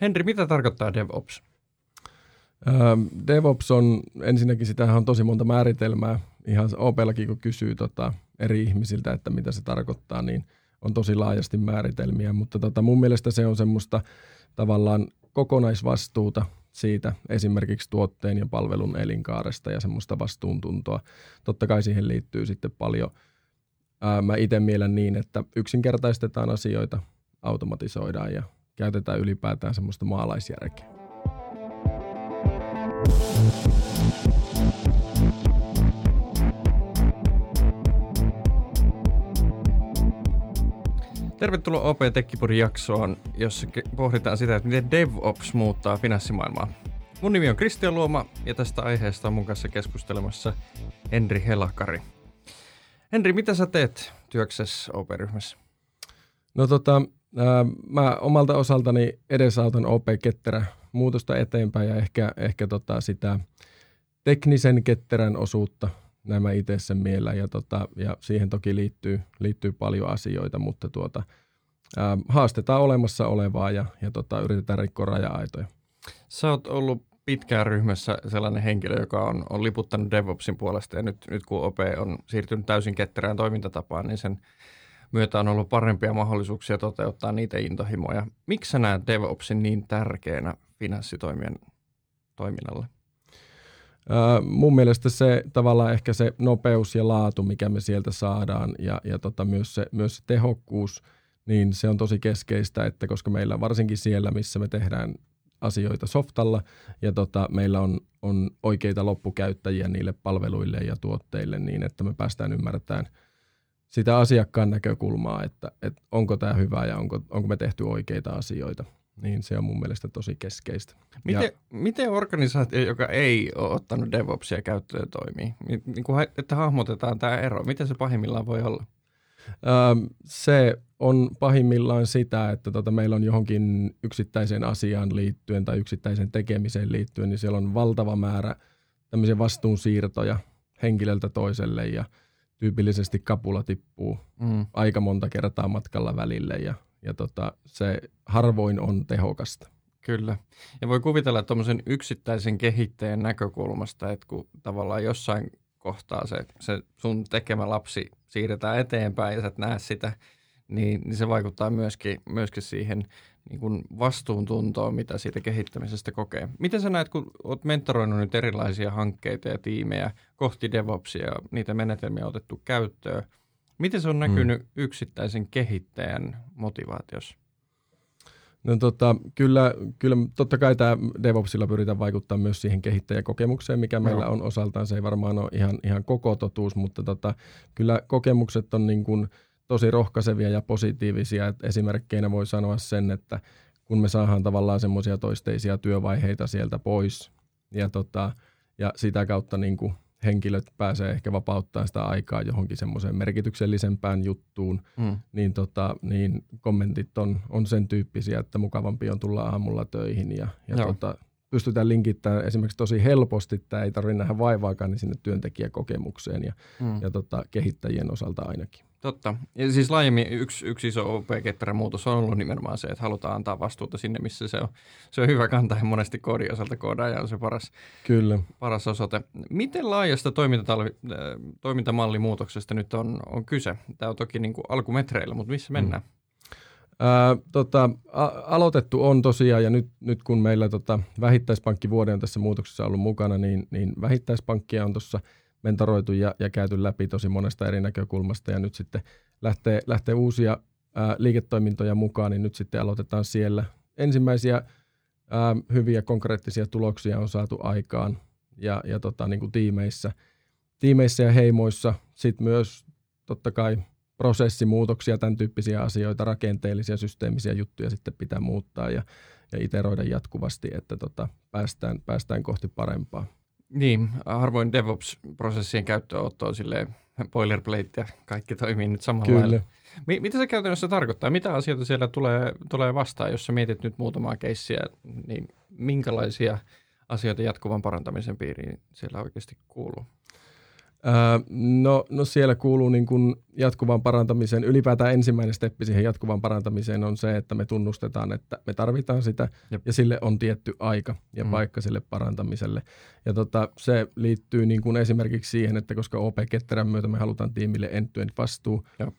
Henri, mitä tarkoittaa DevOps? DevOps on, ensinnäkin sitähän on tosi monta määritelmää, ihan OPllakin kun kysyy tota, eri ihmisiltä, että mitä se tarkoittaa, niin on tosi laajasti määritelmiä, mutta tota, mun mielestä se on semmoista tavallaan kokonaisvastuuta siitä esimerkiksi tuotteen ja palvelun elinkaaresta ja semmoista vastuuntuntoa. Totta kai siihen liittyy sitten paljon, ää, mä itse mielen niin, että yksinkertaistetaan asioita, automatisoidaan ja käytetään ylipäätään semmoista maalaisjärkeä. Tervetuloa OP Tekkipodin jaksoon, jossa pohditaan sitä, että miten DevOps muuttaa finanssimaailmaa. Mun nimi on Kristian Luoma ja tästä aiheesta on mun kanssa keskustelemassa Henri Helakari. Henri, mitä sä teet työksessä OP-ryhmässä? No tota, mä omalta osaltani edesautan OP-ketterä muutosta eteenpäin ja ehkä, ehkä tota sitä teknisen ketterän osuutta nämä itse sen mielellä ja, tota, ja siihen toki liittyy, liittyy paljon asioita, mutta tuota, ää, haastetaan olemassa olevaa ja, ja tota, yritetään rikkoa raja-aitoja. Sä oot ollut pitkään ryhmässä sellainen henkilö, joka on, on liputtanut DevOpsin puolesta ja nyt, nyt kun OP on siirtynyt täysin ketterään toimintatapaan, niin sen myötä on ollut parempia mahdollisuuksia toteuttaa niitä intohimoja. Miksi sä näet DevOpsin niin tärkeänä finanssitoimien toiminnalle? Uh, mun mielestä se tavallaan ehkä se nopeus ja laatu, mikä me sieltä saadaan ja, ja tota, myös, se, myös se tehokkuus, niin se on tosi keskeistä, että koska meillä varsinkin siellä, missä me tehdään asioita softalla ja tota, meillä on, on oikeita loppukäyttäjiä niille palveluille ja tuotteille niin, että me päästään ymmärtämään sitä asiakkaan näkökulmaa, että, että onko tämä hyvä ja onko, onko me tehty oikeita asioita niin se on mun mielestä tosi keskeistä. Miten, ja, miten organisaatio, joka ei ole ottanut DevOpsia käyttöön, toimii? Niin kuin, että hahmotetaan tämä ero. Miten se pahimmillaan voi olla? Se on pahimmillaan sitä, että tota, meillä on johonkin yksittäiseen asiaan liittyen tai yksittäiseen tekemiseen liittyen, niin siellä on valtava määrä tämmöisiä vastuunsiirtoja henkilöltä toiselle ja tyypillisesti kapula tippuu mm. aika monta kertaa matkalla välille ja ja tota, se harvoin on tehokasta. Kyllä. Ja voi kuvitella tuommoisen yksittäisen kehittäjän näkökulmasta, että kun tavallaan jossain kohtaa se, se sun tekemä lapsi siirretään eteenpäin ja sä et näe sitä, niin, niin se vaikuttaa myöskin, myöskin siihen niin kuin vastuuntuntoon, mitä siitä kehittämisestä kokee. Miten sä näet, kun oot mentoroinut nyt erilaisia hankkeita ja tiimejä kohti DevOpsia ja niitä menetelmiä otettu käyttöön, Miten se on näkynyt mm. yksittäisen kehittäjän motivaatiossa? No tota, kyllä, kyllä totta kai tämä DevOpsilla pyritään vaikuttaa myös siihen kehittäjäkokemukseen, mikä no. meillä on osaltaan. Se ei varmaan ole ihan, ihan koko totuus, mutta tota, kyllä kokemukset on niin kuin tosi rohkaisevia ja positiivisia. Et esimerkkeinä voi sanoa sen, että kun me saadaan tavallaan semmoisia toisteisia työvaiheita sieltä pois ja, tota, ja sitä kautta niin kuin henkilöt pääsee ehkä vapauttaa sitä aikaa johonkin semmoiseen merkityksellisempään juttuun, mm. niin, tota, niin kommentit on, on sen tyyppisiä, että mukavampi on tulla aamulla töihin ja, ja tota, pystytään linkittämään esimerkiksi tosi helposti, että ei tarvitse nähdä vaivaakaan niin sinne työntekijäkokemukseen ja, mm. ja tota, kehittäjien osalta ainakin. Totta. Ja siis laajemmin yksi, yksi iso OP-ketterän muutos on ollut nimenomaan se, että halutaan antaa vastuuta sinne, missä se on, se on hyvä kantaa ja monesti koodin osalta koodaaja on se paras, Kyllä. paras osoite. Miten laajasta äh, toimintamallimuutoksesta nyt on, on kyse? Tämä on toki niin kuin alkumetreillä, mutta missä mennään? Mm. Ää, tota, a- aloitettu on tosiaan, ja nyt, nyt kun meillä tota, vähittäispankkivuoden on tässä muutoksessa ollut mukana, niin, niin vähittäispankkia on tuossa – mentoroitu ja, ja käyty läpi tosi monesta eri näkökulmasta ja nyt sitten lähtee, lähtee uusia ää, liiketoimintoja mukaan, niin nyt sitten aloitetaan siellä. Ensimmäisiä ää, hyviä konkreettisia tuloksia on saatu aikaan ja, ja tota, niin kuin tiimeissä, tiimeissä ja heimoissa. Sitten myös totta kai prosessimuutoksia, tämän tyyppisiä asioita, rakenteellisia, systeemisiä juttuja sitten pitää muuttaa ja, ja iteroida jatkuvasti, että tota, päästään, päästään kohti parempaa. Niin, harvoin DevOps-prosessien käyttöönotto on silleen boilerplate ja kaikki toimii nyt samalla Kyllä. lailla. Mitä se käytännössä tarkoittaa? Mitä asioita siellä tulee, tulee vastaan, jos sä mietit nyt muutamaa keissiä, niin minkälaisia asioita jatkuvan parantamisen piiriin siellä oikeasti kuuluu? No, no siellä kuuluu niin kuin jatkuvaan parantamiseen. Ylipäätään ensimmäinen steppi siihen jatkuvaan parantamiseen on se, että me tunnustetaan, että me tarvitaan sitä Jep. ja sille on tietty aika ja mm. paikka sille parantamiselle. Ja tota, se liittyy niin kuin esimerkiksi siihen, että koska OP Ketterän myötä me halutaan tiimille end vastuu, Jep.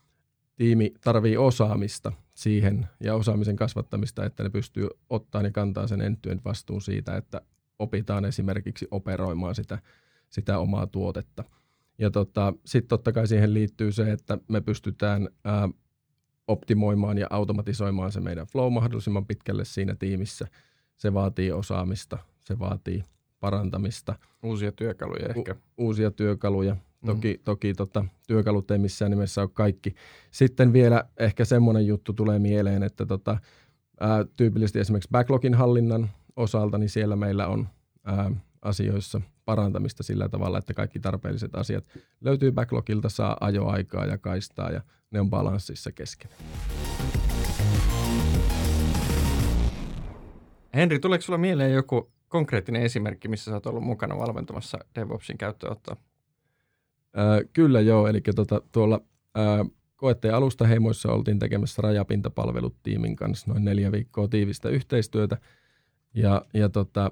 tiimi tarvii osaamista siihen ja osaamisen kasvattamista, että ne pystyy ottaa ja kantaa sen end vastuun siitä, että opitaan esimerkiksi operoimaan sitä, sitä omaa tuotetta – ja tota, sitten totta kai siihen liittyy se, että me pystytään ää, optimoimaan ja automatisoimaan se meidän flow mahdollisimman pitkälle siinä tiimissä. Se vaatii osaamista, se vaatii parantamista. Uusia työkaluja ehkä. U- uusia työkaluja. Toki, mm. toki tota, työkalut ei missään nimessä ole kaikki. Sitten vielä ehkä semmoinen juttu tulee mieleen, että tota, ää, tyypillisesti esimerkiksi backlogin hallinnan osalta, niin siellä meillä on ää, asioissa parantamista sillä tavalla, että kaikki tarpeelliset asiat löytyy backlogilta, saa ajoaikaa ja kaistaa ja ne on balanssissa kesken. Henri, tuleeko sinulla mieleen joku konkreettinen esimerkki, missä olet ollut mukana valmentamassa DevOpsin käyttöönottoa? Äh, kyllä joo, eli tota, tuolla äh, koetteen alustaheimoissa oltiin tekemässä rajapintapalvelut tiimin kanssa noin neljä viikkoa tiivistä yhteistyötä. Ja, ja tota,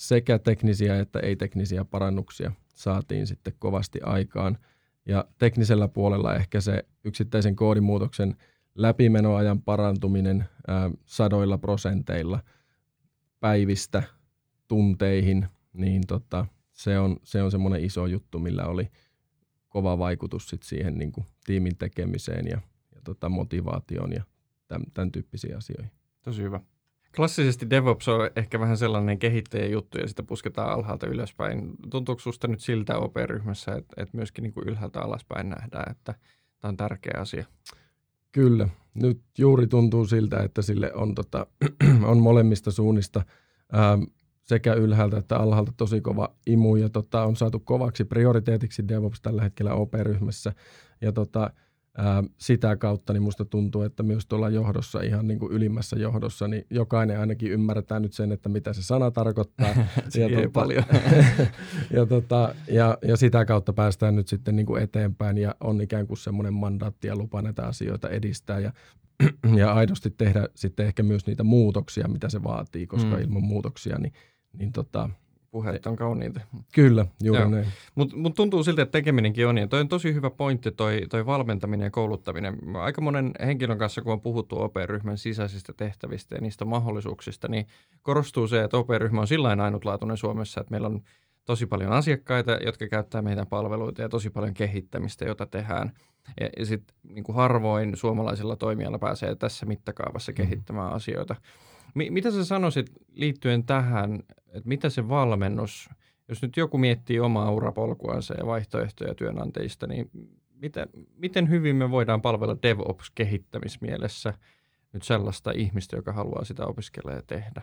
sekä teknisiä että ei-teknisiä parannuksia saatiin sitten kovasti aikaan. Ja teknisellä puolella ehkä se yksittäisen koodimuutoksen läpimenoajan parantuminen ää, sadoilla prosenteilla päivistä tunteihin, niin tota, se on, se on semmoinen iso juttu, millä oli kova vaikutus sit siihen niin kuin tiimin tekemiseen ja, ja tota motivaatioon ja tämän, tämän tyyppisiin asioihin. Tosi hyvä. Klassisesti DevOps on ehkä vähän sellainen kehittäjän juttu ja sitä pusketaan alhaalta ylöspäin. Tuntuuko sinusta nyt siltä OP-ryhmässä, että, että myöskin niin kuin ylhäältä alaspäin nähdään, että tämä on tärkeä asia? Kyllä. Nyt juuri tuntuu siltä, että sille on, tota, on molemmista suunnista ää, sekä ylhäältä että alhaalta tosi kova imu ja tota, on saatu kovaksi prioriteetiksi DevOps tällä hetkellä OP-ryhmässä. Ja tota, ää, sitä kautta, niin musta tuntuu, että myös tuolla johdossa, ihan niin kuin ylimmässä johdossa, niin jokainen ainakin ymmärretään nyt sen, että mitä se sana tarkoittaa. ja, tuota, paljon. ja, tota, ja, ja sitä kautta päästään nyt sitten niin kuin eteenpäin ja on ikään kuin semmoinen mandaatti ja lupa näitä asioita edistää ja, ja aidosti tehdä sitten ehkä myös niitä muutoksia, mitä se vaatii, koska mm. ilman muutoksia niin, niin tota, puheet on kauniita. Kyllä, juuri Joo. näin. Mutta mut tuntuu siltä, että tekeminenkin on. Ja toi on tosi hyvä pointti, toi, toi valmentaminen ja kouluttaminen. Aika monen henkilön kanssa, kun on puhuttu OP-ryhmän sisäisistä tehtävistä ja niistä mahdollisuuksista, niin korostuu se, että OP-ryhmä on sillä ainutlaatuinen Suomessa, että meillä on tosi paljon asiakkaita, jotka käyttää meidän palveluita ja tosi paljon kehittämistä, jota tehdään. Ja, ja sitten niin harvoin suomalaisilla toimijalla pääsee tässä mittakaavassa mm-hmm. kehittämään mm. asioita. Mi- mitä sä sanoisit liittyen tähän, että mitä se valmennus, jos nyt joku miettii omaa urapolkuansa ja vaihtoehtoja työnantajista, niin miten, miten hyvin me voidaan palvella DevOps-kehittämismielessä nyt sellaista ihmistä, joka haluaa sitä opiskella ja tehdä?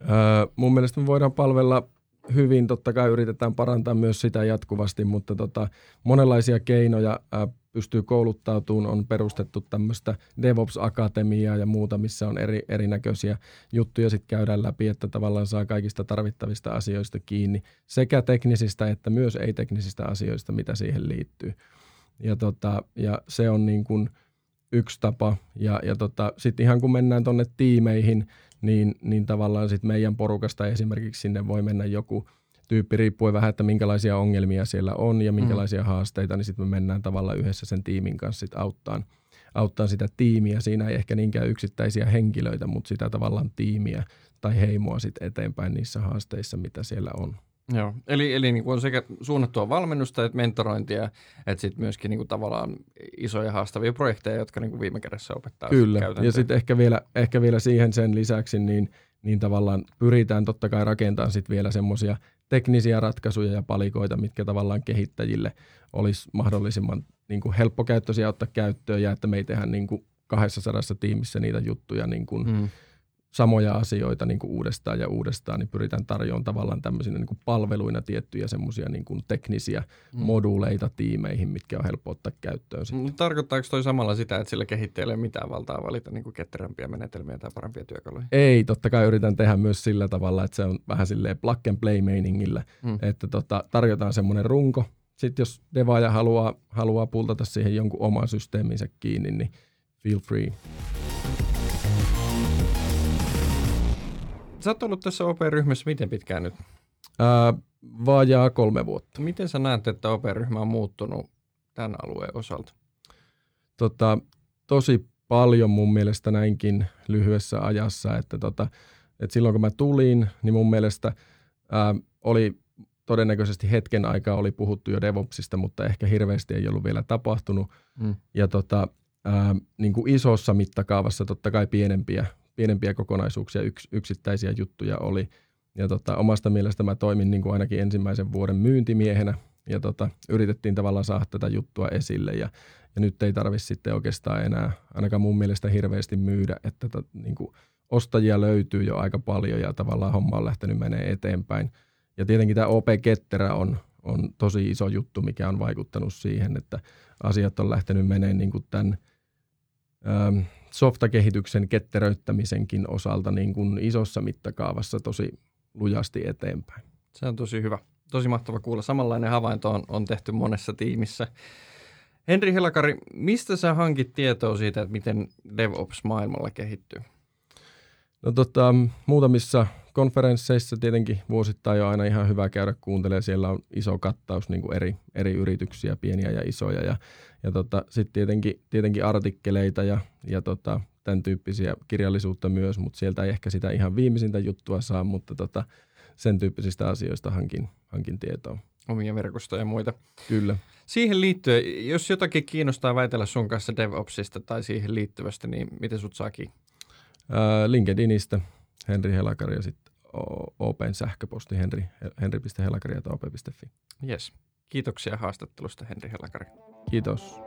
Öö, mun mielestä me voidaan palvella hyvin, totta kai yritetään parantaa myös sitä jatkuvasti, mutta tota, monenlaisia keinoja ää, pystyy kouluttautumaan, on perustettu tämmöistä DevOps-akatemiaa ja muuta, missä on eri, erinäköisiä juttuja sitten käydään läpi, että tavallaan saa kaikista tarvittavista asioista kiinni, sekä teknisistä että myös ei-teknisistä asioista, mitä siihen liittyy. Ja, tota, ja se on niin kuin yksi tapa. Ja, ja tota, sitten ihan kun mennään tuonne tiimeihin, niin, niin tavallaan sitten meidän porukasta esimerkiksi sinne voi mennä joku – tyyppi riippuen vähän, että minkälaisia ongelmia siellä on ja minkälaisia mm. haasteita, niin sitten me mennään tavallaan yhdessä sen tiimin kanssa sit auttaan, auttaa sitä tiimiä. Siinä ei ehkä niinkään yksittäisiä henkilöitä, mutta sitä tavallaan tiimiä tai heimoa sitten eteenpäin niissä haasteissa, mitä siellä on. Joo, eli, eli niin kuin on sekä suunnattua valmennusta että mentorointia, että sitten myöskin niin kuin tavallaan isoja haastavia projekteja, jotka niin kuin viime kädessä opettaa Kyllä, ja sitten ehkä vielä, ehkä vielä siihen sen lisäksi, niin, niin tavallaan pyritään totta kai rakentamaan sitten vielä semmoisia teknisiä ratkaisuja ja palikoita, mitkä tavallaan kehittäjille olisi mahdollisimman niin kuin helppokäyttöisiä ottaa käyttöön ja että me ei tehdä niin kuin 200 tiimissä niitä juttuja niin kuin mm samoja asioita niin kuin uudestaan ja uudestaan, niin pyritään tarjoamaan tavallaan tämmöisinä niin kuin palveluina tiettyjä semmoisia niin kuin teknisiä mm. moduuleita tiimeihin, mitkä on helppo ottaa käyttöön. Sitten. Mm, tarkoittaako toi samalla sitä, että sillä kehittäjällä ei mitään valtaa valita niin kuin ketterämpiä menetelmiä tai parempia työkaluja? Ei, totta kai yritän tehdä myös sillä tavalla, että se on vähän silleen plug and play meiningillä, mm. että tota, tarjotaan semmoinen runko, sitten jos devaaja haluaa, haluaa pultata siihen jonkun oman systeeminsä kiinni, niin feel free. Sä oot ollut tässä OP-ryhmässä miten pitkään nyt? Ää, vajaa kolme vuotta. Miten sä näet, että OP-ryhmä on muuttunut tämän alueen osalta? Tota, tosi paljon mun mielestä näinkin lyhyessä ajassa, että, tota, että silloin kun mä tulin, niin mun mielestä ää, oli todennäköisesti hetken aikaa oli puhuttu jo DevOpsista, mutta ehkä hirveästi ei ollut vielä tapahtunut. Mm. Ja tota, ää, niin kuin isossa mittakaavassa totta kai pienempiä, pienempiä kokonaisuuksia, yks, yksittäisiä juttuja oli. Ja tota, omasta mielestä mä toimin niin kuin ainakin ensimmäisen vuoden myyntimiehenä ja tota, yritettiin tavallaan saada tätä juttua esille ja, ja nyt ei tarvitse sitten oikeastaan enää ainakaan mun mielestä hirveästi myydä, että tota, niin kuin ostajia löytyy jo aika paljon ja tavallaan homma on lähtenyt menee eteenpäin. Ja tietenkin tämä OP-ketterä on, on tosi iso juttu, mikä on vaikuttanut siihen, että asiat on lähtenyt menee niin kuin tämän ähm, softakehityksen ketteröittämisenkin osalta niin kuin isossa mittakaavassa tosi lujasti eteenpäin. Se on tosi hyvä. Tosi mahtava kuulla. Samanlainen havainto on, on tehty monessa tiimissä. Henri Helakari, mistä sä hankit tietoa siitä, että miten DevOps maailmalla kehittyy? No tota, muutamissa konferensseissa tietenkin vuosittain jo aina ihan hyvä käydä kuuntelemaan. Siellä on iso kattaus niin kuin eri, eri yrityksiä, pieniä ja isoja. Ja, ja tota, sitten tietenkin, tietenkin artikkeleita ja, ja tota, tämän tyyppisiä kirjallisuutta myös, mutta sieltä ei ehkä sitä ihan viimeisintä juttua saa, mutta tota, sen tyyppisistä asioista hankin, hankin tietoa. Omia verkostoja ja muita. Kyllä. Siihen liittyen, jos jotakin kiinnostaa väitellä sun kanssa DevOpsista tai siihen liittyvästä, niin miten sut saa kiinni? LinkedInistä Henri Helakari ja sitten Open sähköposti henri, henri.helakari.op.fi. Yes. Kiitoksia haastattelusta Henri Helakari. Kiitos.